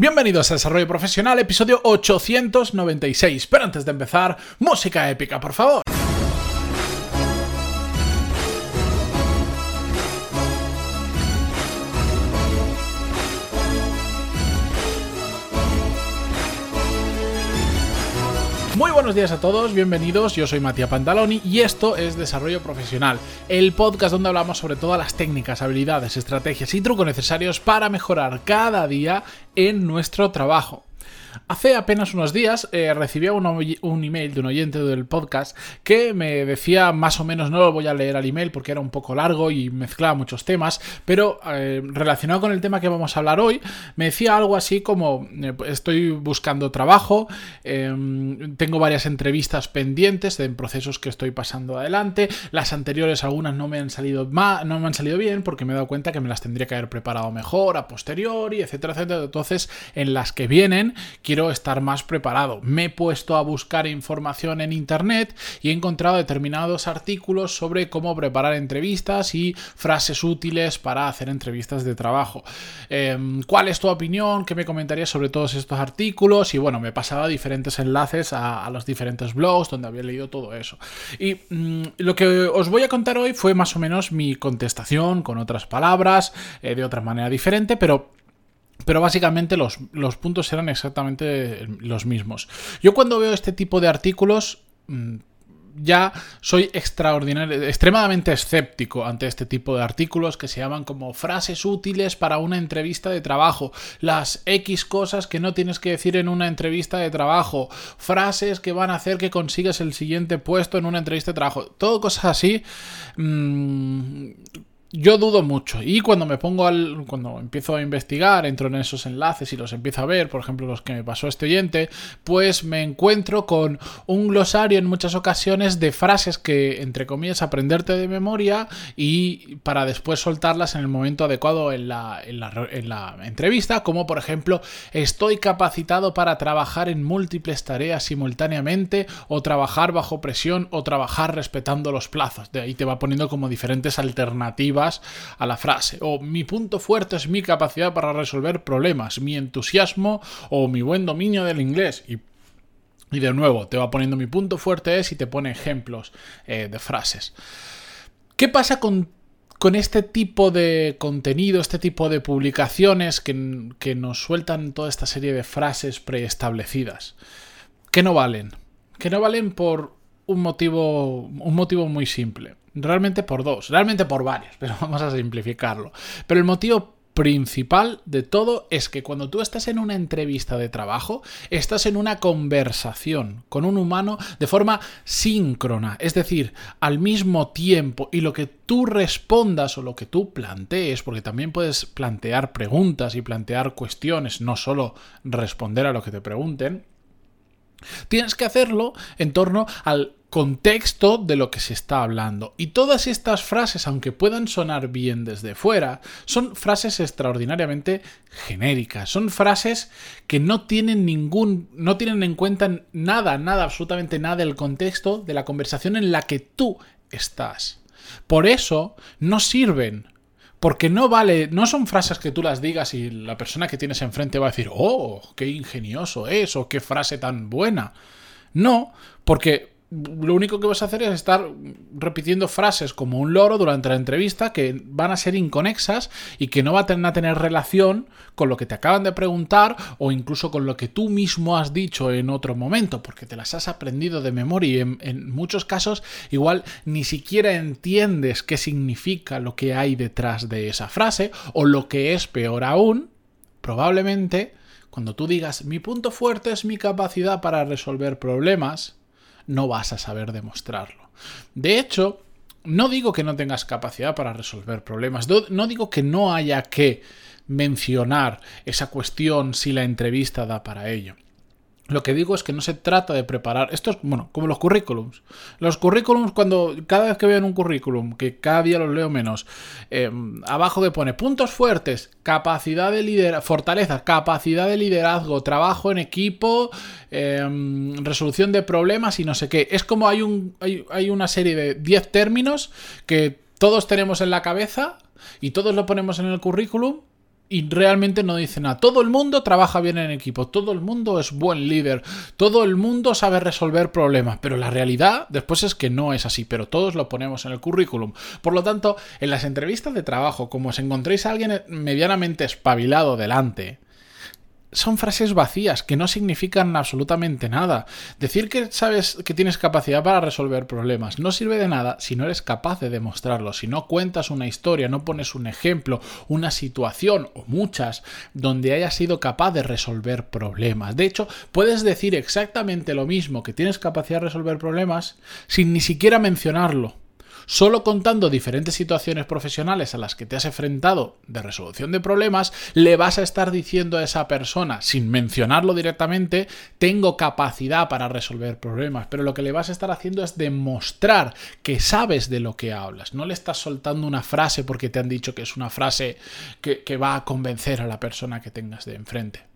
Bienvenidos a Desarrollo Profesional, episodio 896. Pero antes de empezar, música épica, por favor. Buenos días a todos, bienvenidos, yo soy Matías Pantaloni y esto es Desarrollo Profesional, el podcast donde hablamos sobre todas las técnicas, habilidades, estrategias y trucos necesarios para mejorar cada día en nuestro trabajo. Hace apenas unos días eh, recibía un, email de un oyente del podcast que me decía más o menos, no lo voy a leer al email porque era un poco largo y mezclaba muchos temas, pero eh, relacionado con el tema que vamos a hablar hoy, me decía algo así como, eh, estoy buscando trabajo, em, tengo varias entrevistas pendientes en procesos que estoy pasando adelante, las anteriores algunas no me han salido no me han salido bien porque me he dado cuenta que me las tendría que haber preparado mejor a posteriori, etcétera, etcétera. Entonces, en las que vienen, quiero estar más preparado. Me he puesto a buscar información en Internet y he encontrado determinados artículos sobre cómo preparar entrevistas y frases útiles para hacer entrevistas de trabajo. Em, ¿Cuál es tu opinión? ¿Qué me comentarías sobre todos estos artículos? Y bueno, me pasaba diferentes enlaces a, los diferentes blogs donde había leído todo eso. Y mm, lo que os voy a contar hoy fue más o menos mi contestación con otras palabras, eh, de otra manera diferente, pero pero básicamente los, puntos eran exactamente los mismos. Yo cuando veo este tipo de artículos mm, ya soy extraordinario, extremadamente escéptico ante este tipo de artículos que se llaman como frases útiles para una entrevista de trabajo, las X cosas que no tienes que decir en una entrevista de trabajo, frases que van a hacer que consigas el siguiente puesto en una entrevista de trabajo, todo cosas así. Mmm, yo dudo mucho. Y cuando me pongo al cuando empiezo a investigar entro en esos enlaces y los empiezo a ver por ejemplo los que me pasó este oyente pues me encuentro con un glosario en muchas ocasiones de frases que entre comillas aprenderte de memoria y para después soltarlas en el momento adecuado en la, en la, en la entrevista como por ejemplo estoy capacitado para trabajar en múltiples tareas simultáneamente o trabajar bajo presión o trabajar respetando los plazos. De ahí te va poniendo como diferentes alternativas a la frase. O mi punto fuerte es mi capacidad para resolver problemas, mi entusiasmo o mi buen dominio del inglés. Y y de nuevo, te va poniendo mi punto fuerte es y te pone ejemplos eh, de frases. ¿Qué pasa con, con, este tipo de contenido, este tipo de publicaciones que, que, nos sueltan toda esta serie de frases preestablecidas? Que no valen. Que no valen por un motivo, un motivo muy simple. Realmente por dos, realmente por varios, pero vamos a simplificarlo. Pero el motivo principal de todo es que cuando tú estás en una entrevista de trabajo, estás en una conversación con un humano de forma síncrona, es decir, al mismo tiempo, y lo que tú respondas o lo que tú plantees, porque también puedes plantear preguntas y plantear cuestiones, no solo responder a lo que te pregunten, Tienes que hacerlo en torno al contexto de lo que se está hablando. Y todas estas frases, aunque puedan sonar bien desde fuera, son frases extraordinariamente genéricas. Son frases que no tienen ningún. no tienen en cuenta nada, nada, absolutamente nada del contexto de la conversación en la que tú estás. Por eso no sirven porque no vale, no son frases que tú las digas y la persona que tienes enfrente va a decir, oh, qué ingenioso es o qué frase tan buena. No, porque lo único que vas a hacer es estar repitiendo frases como un loro durante la entrevista que van a ser inconexas y que no van a tener relación con lo que te acaban de preguntar o incluso con lo que tú mismo has dicho en otro momento, porque te las has aprendido de memoria y en, en muchos casos igual ni siquiera entiendes qué significa lo que hay detrás de esa frase o lo que es peor aún, probablemente cuando tú digas mi punto fuerte es mi capacidad para resolver problemas, no vas a saber demostrarlo. De hecho, no digo que no tengas capacidad para resolver problemas, no digo que no haya que mencionar esa cuestión si la entrevista da para ello. Lo que digo es que no se trata de preparar. Esto es, bueno, como los currículums. Los currículums, cuando cada vez que veo en un currículum, que cada día los leo menos, eh, abajo que pone puntos fuertes, capacidad de liderazgo, fortaleza, capacidad de liderazgo, trabajo en equipo, em, resolución de problemas y no sé qué. Es como hay, un, hay, hay una serie de 10 términos que todos tenemos en la cabeza y todos lo ponemos en el currículum y realmente no dice nada. Todo el mundo trabaja bien en equipo, todo el mundo es buen líder, todo el mundo sabe resolver problemas, pero la realidad después es que no es así, pero todos lo ponemos en el currículum. Por lo tanto, en las entrevistas de trabajo, como os encontréis a alguien medianamente espabilado delante, son frases vacías que no significan absolutamente nada. Decir que sabes que tienes capacidad para resolver problemas no sirve de nada si no eres capaz de demostrarlo, si no cuentas una historia, no pones un ejemplo, una situación o muchas donde hayas sido capaz de resolver problemas. De hecho, puedes decir exactamente lo mismo que tienes capacidad de resolver problemas sin ni siquiera mencionarlo. Solo contando diferentes situaciones profesionales a las que te has enfrentado de resolución de problemas, le vas a estar diciendo a esa persona, sin mencionarlo directamente, tengo capacidad para resolver problemas, pero lo que le vas a estar haciendo es demostrar que sabes de lo que hablas. No le estás soltando una frase porque te han dicho que es una frase que, que va a convencer a la persona que tengas de enfrente.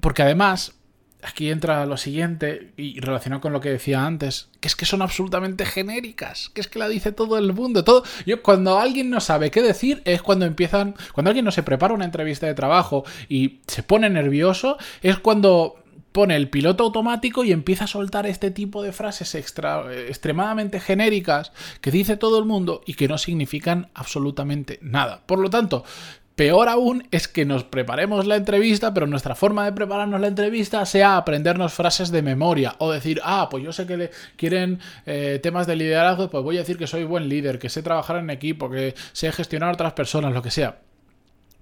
Porque además, aquí entra lo siguiente, y relacionado con lo que decía antes, que es que son absolutamente genéricas, que es que la dice todo el mundo. Todo. Yo, cuando alguien no sabe qué decir, es cuando empiezan. Cuando alguien no se prepara una entrevista de trabajo y se pone nervioso, es cuando pone el piloto automático y empieza a soltar este tipo de frases extra, extremadamente genéricas que dice todo el mundo y que no significan absolutamente nada. Por lo tanto, Peor aún es que nos preparemos la entrevista, pero nuestra forma de prepararnos la entrevista sea aprendernos frases de memoria o decir, ah, pues yo sé que le quieren eh, temas de liderazgo, pues voy a decir que soy buen líder, que sé trabajar en equipo, que sé gestionar a otras personas, lo que sea.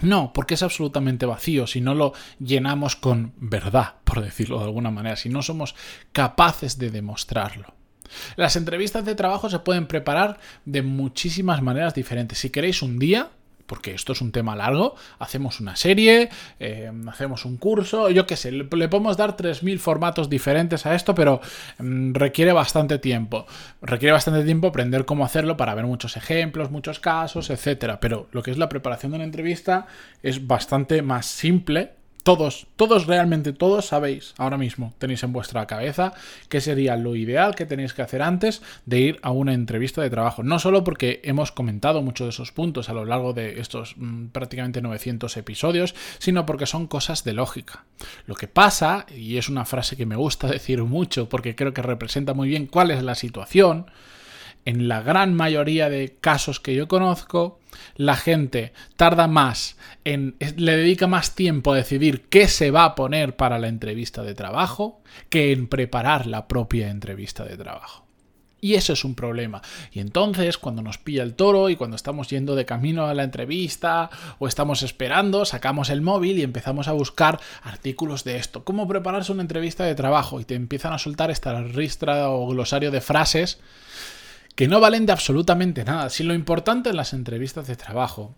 No, porque es absolutamente vacío si no lo llenamos con verdad, por decirlo de alguna manera, si no somos capaces de demostrarlo. Las entrevistas de trabajo se pueden preparar de muchísimas maneras diferentes. Si queréis un día, porque esto es un tema largo, hacemos una serie, eh, hacemos un curso, yo qué sé, le, podemos dar 3.000 formatos diferentes a esto, pero mm, requiere bastante tiempo. Requiere bastante tiempo aprender cómo hacerlo para ver muchos ejemplos, muchos casos, etcétera. Pero lo que es la preparación de una entrevista es bastante más simple todos, todos, realmente todos sabéis ahora mismo, tenéis en vuestra cabeza qué sería lo ideal que tenéis que hacer antes de ir a una entrevista de trabajo. No solo porque hemos comentado muchos de esos puntos a lo largo de estos mm, prácticamente 900 episodios, sino porque son cosas de lógica. Lo que pasa, y es una frase que me gusta decir mucho porque creo que representa muy bien cuál es la situación, en la gran mayoría de casos que yo conozco, la gente tarda más en. le dedica más tiempo a decidir qué se va a poner para la entrevista de trabajo que en preparar la propia entrevista de trabajo. Y eso es un problema. Y entonces, cuando nos pilla el toro y cuando estamos yendo de camino a la entrevista o estamos esperando, sacamos el móvil y empezamos a buscar artículos de esto. ¿Cómo prepararse una entrevista de trabajo? Y te empiezan a soltar esta ristra o glosario de frases que no valen de absolutamente nada. Si lo importante en las entrevistas de trabajo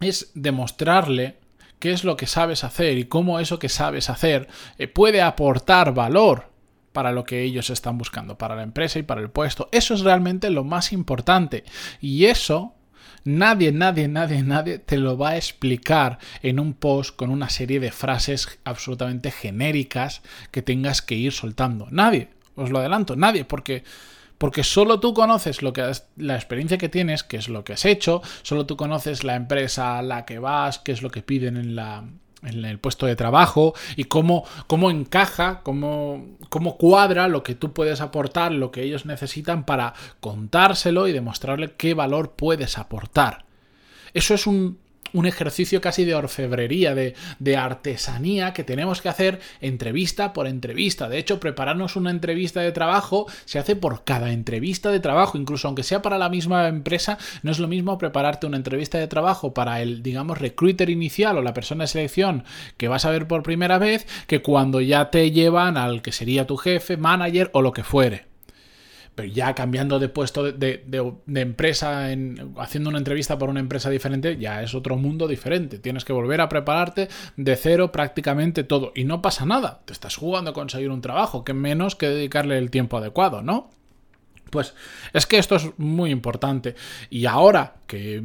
es demostrarle qué es lo que sabes hacer y cómo eso que sabes hacer eh, puede aportar valor para lo que ellos están buscando, para la empresa y para el puesto. Eso es realmente lo más importante. Y eso nadie, nadie, nadie, nadie te lo va a explicar en un post con una serie de frases absolutamente genéricas que tengas que ir soltando. Nadie, os lo adelanto, nadie, porque porque solo tú conoces lo que la experiencia que tienes, que es lo que has hecho, solo tú conoces la empresa a la que vas, qué es lo que piden en la en el puesto de trabajo y cómo, cómo encaja, cómo, cómo cuadra lo que tú puedes aportar, lo que ellos necesitan para contárselo y demostrarle qué valor puedes aportar. Eso es un, un ejercicio casi de orfebrería, de, artesanía que tenemos que hacer entrevista por entrevista. De hecho, prepararnos una entrevista de trabajo se hace por cada entrevista de trabajo, incluso aunque sea para la misma empresa, no es lo mismo prepararte una entrevista de trabajo para el, digamos, recruiter inicial o la persona de selección que vas a ver por primera vez que cuando ya te llevan al que sería tu jefe, manager o lo que fuere pero ya cambiando de puesto de, empresa, en, haciendo una entrevista por una empresa diferente, ya es otro mundo diferente. Tienes que volver a prepararte de cero prácticamente todo. Y no pasa nada. Te estás jugando a conseguir un trabajo, que menos que dedicarle el tiempo adecuado, ¿no? Pues es que esto es muy importante. Y ahora que,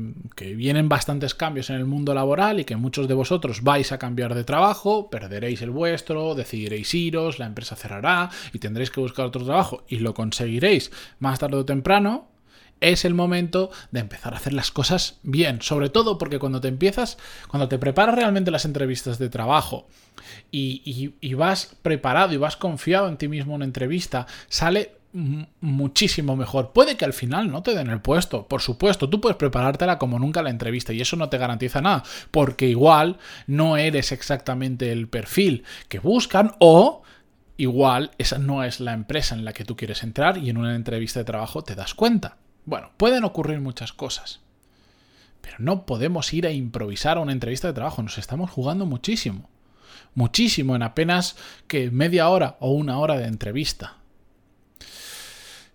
vienen bastantes cambios en el mundo laboral y que muchos de vosotros vais a cambiar de trabajo, perderéis el vuestro, decidiréis iros, la empresa cerrará y tendréis que buscar otro trabajo y lo conseguiréis más tarde o temprano, es el momento de empezar a hacer las cosas bien. Sobre todo porque cuando te empiezas, cuando te preparas realmente las entrevistas de trabajo y, y vas preparado y vas confiado en ti mismo en una entrevista, sale muchísimo mejor. Puede que al final no te den el puesto, por supuesto, tú puedes preparártela como nunca la entrevista y eso no te garantiza nada, porque igual no eres exactamente el perfil que buscan o igual esa no es la empresa en la que tú quieres entrar y en una entrevista de trabajo te das cuenta. Bueno, pueden ocurrir muchas cosas. Pero no podemos ir a improvisar a una entrevista de trabajo, nos estamos jugando muchísimo. Muchísimo en apenas que media hora o una hora de entrevista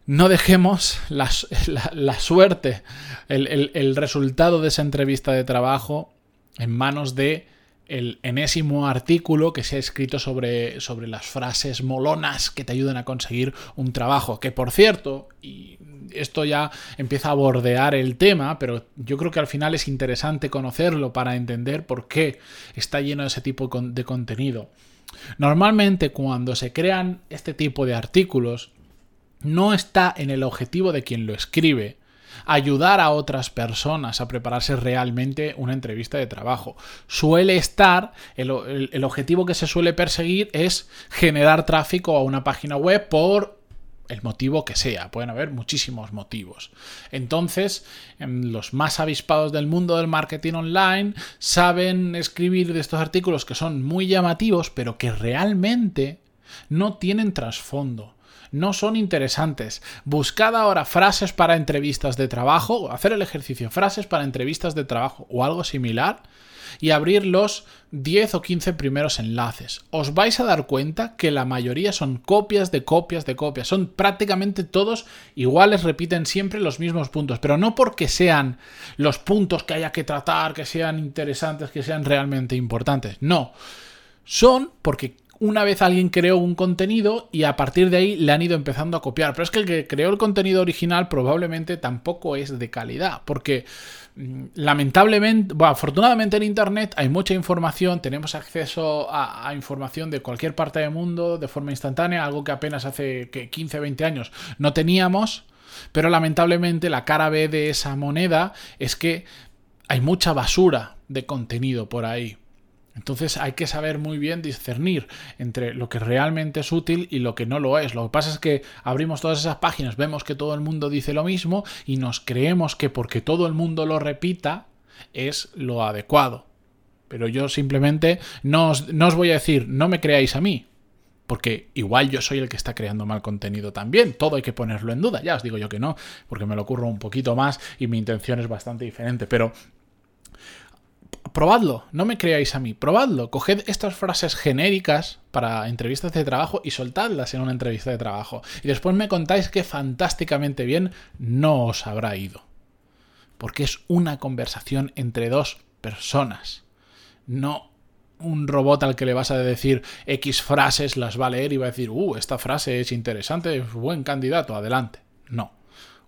no dejemos la, suerte, el, resultado de esa entrevista de trabajo en manos de el enésimo artículo que se ha escrito sobre, sobre las frases molonas que te ayudan a conseguir un trabajo. Que por cierto, y esto ya empieza a bordear el tema, pero yo creo que al final es interesante conocerlo para entender por qué está lleno de ese tipo de contenido. Normalmente cuando se crean este tipo de artículos, no está en el objetivo de quien lo escribe ayudar a otras personas a prepararse realmente una entrevista de trabajo. Suele estar, el, objetivo que se suele perseguir es generar tráfico a una página web por el motivo que sea, pueden haber muchísimos motivos. Entonces, em, los más avispados del mundo del marketing online saben escribir de estos artículos que son muy llamativos, pero que realmente no tienen trasfondo no son interesantes. Buscad ahora frases para entrevistas de trabajo, hacer el ejercicio, frases para entrevistas de trabajo o algo similar y abrir los 10 o 15 primeros enlaces. Os vais a dar cuenta que la mayoría son copias de copias de copias. Son prácticamente todos iguales, repiten siempre los mismos puntos, pero no porque sean los puntos que haya que tratar, que sean interesantes, que sean realmente importantes. No. Son porque una vez alguien creó un contenido y a partir de ahí le han ido empezando a copiar. Pero es que el que creó el contenido original probablemente tampoco es de calidad, porque mm, lamentablemente, bueno, afortunadamente en Internet hay mucha información, tenemos acceso a, información de cualquier parte del mundo de forma instantánea, algo que apenas hace 15, 20 años no teníamos. Pero lamentablemente la cara B de esa moneda es que hay mucha basura de contenido por ahí. Entonces hay que saber muy bien discernir entre lo que realmente es útil y lo que no lo es. Lo que pasa es que abrimos todas esas páginas, vemos que todo el mundo dice lo mismo y nos creemos que porque todo el mundo lo repita es lo adecuado. Pero yo simplemente no os, no os voy a decir, no me creáis a mí, porque igual yo soy el que está creando mal contenido también. Todo hay que ponerlo en duda. Ya os digo yo que no, porque me lo ocurro un poquito más y mi intención es bastante diferente. Pero probadlo, no me creáis a mí, probadlo, coged estas frases genéricas para entrevistas de trabajo y soltadlas en una entrevista de trabajo. Y después me contáis que fantásticamente bien no os habrá ido. Porque es una conversación entre dos personas, no un robot al que le vas a decir X frases, las va a leer y va a decir, uh, esta frase es interesante, buen candidato, adelante. No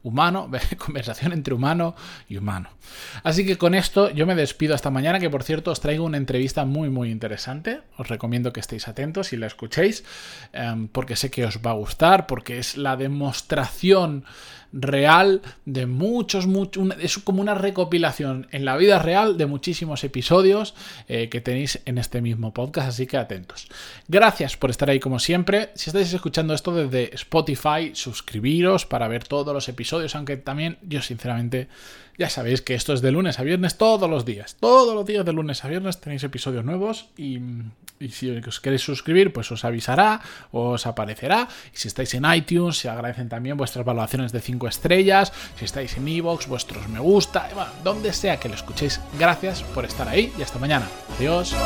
humano, conversación entre humano y humano. Así que con esto yo me despido hasta mañana, que por cierto os traigo una entrevista muy muy interesante. Os recomiendo que estéis atentos y la escuchéis, em, porque sé que os va a gustar, porque es la demostración real de muchos, muchos, es como una recopilación en la vida real de muchísimos episodios eh, que tenéis en este mismo podcast, así que atentos. Gracias por estar ahí como siempre. Si estáis escuchando esto desde Spotify, suscribiros para ver todos los episodios, aunque también yo sinceramente ya sabéis que esto es de lunes a viernes todos los días. Todos los días de lunes a viernes tenéis episodios nuevos y, si os queréis suscribir, pues os avisará, os aparecerá. Y si estáis en iTunes, se agradecen también vuestras valoraciones de 5 estrellas. Si estáis en Evox, vuestros me gusta. donde sea que lo escuchéis, gracias por estar ahí y hasta mañana. Adiós.